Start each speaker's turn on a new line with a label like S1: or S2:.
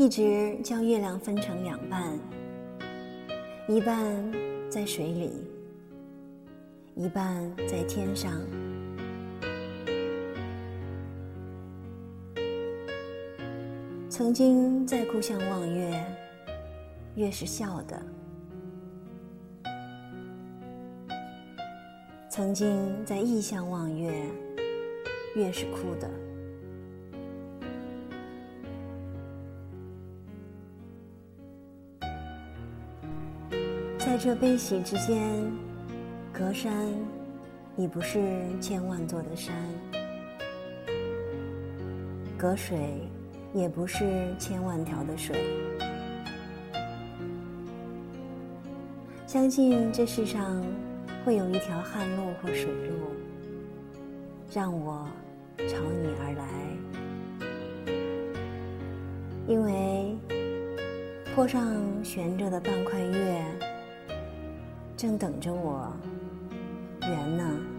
S1: 一直将月亮分成两半，一半在水里，一半在天上。曾经在故乡望月，月是笑的；曾经在异乡望月，月是哭的。在这悲喜之间，隔山已不是千万座的山，隔水也不是千万条的水。相信这世上会有一条旱路或水路，让我朝你而来，因为坡上悬着的半块月。正等着我圆呢。